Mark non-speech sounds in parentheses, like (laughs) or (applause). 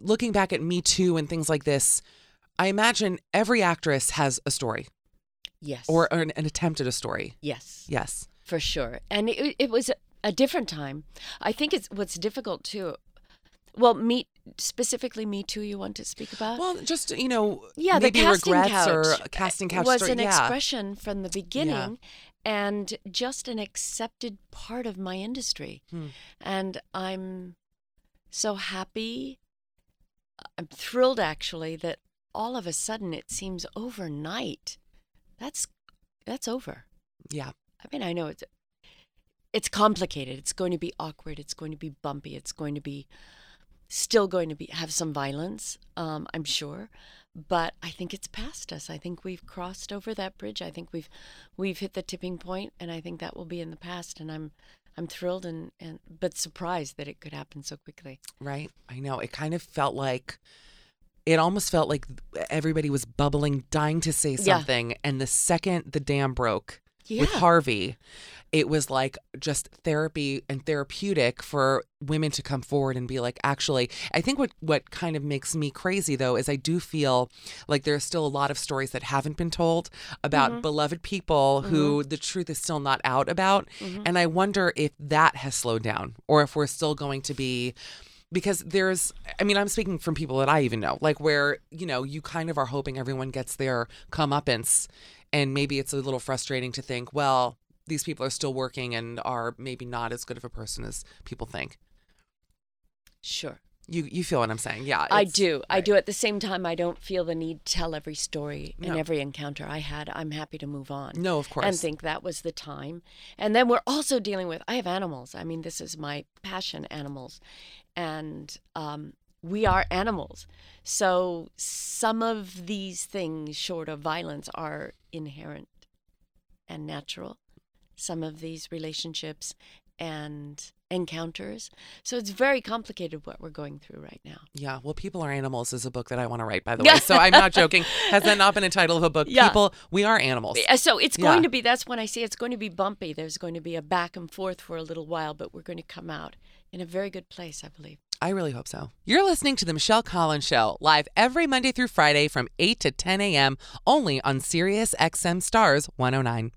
looking back at Me Too and things like this, I imagine every actress has a story Yes. or an, an attempt at a story. yes. Yes. for sure and it, it was a different time i think it's what's difficult too well me specifically me too you want to speak about Well, just you know, yeah maybe the casting regrets couch or casting couch was story. an yeah. expression from the beginning and just an accepted part of my industry Hmm. and i'm so happy i'm thrilled actually that all of a sudden it seems overnight that's that's over Yeah. I mean, I know it's it's complicated. It's going to be awkward. It's going to be bumpy. It's going to be still going to be have some violence. Um, I'm sure, but I think it's past us. I think we've crossed over that bridge. I think we've we've hit the tipping point, and I think that will be in the past. And I'm I'm thrilled and and but surprised that it could happen so quickly. Right. I know. It kind of felt like it almost felt like everybody was bubbling, dying to say Yeah. something. And the second the dam broke Yeah. with Harvey, it was like just therapy and therapeutic for women to come forward and be like, actually, I think what, what kind of makes me crazy though is I do feel like there's still a lot of stories that haven't been told about Mhm. beloved people who the truth is still not out about. Mhm. And I wonder if that has slowed down or if we're still going to be because there's I mean, I'm speaking from people that I even know, like where, you know, you kind of are hoping everyone gets their comeuppance and maybe it's a little frustrating to think, well, these people are still working and are maybe not as good of a person as people think. Sure. You you feel what I'm saying? Yeah. I do. I do. At the same time, I don't feel the need to tell every story and No. every encounter I had. I'm happy to move on. No, of course. and think that was the time. And then we're also dealing with I have animals. I mean, this is my passion, animals, and um, we are animals. So some of these things, short of violence, are inherent and natural. Some of these relationships and encounters. So it's very complicated what we're going through right now. Yeah, well, People Are Animals is a book that I want to write, by the way. So I'm not joking. (laughs) Has that not been a title of a book? Yeah. People, we are animals. Uh, So it's going Yeah. to be, that's when I say it's going to be bumpy. There's going to be a back and forth for a little while, but we're going to come out in a very good place, I believe. I really hope so. You're listening to The Michelle Collins Show, live every Monday through Friday from 8 to 10 a.m., only on Sirius XM Stars 109.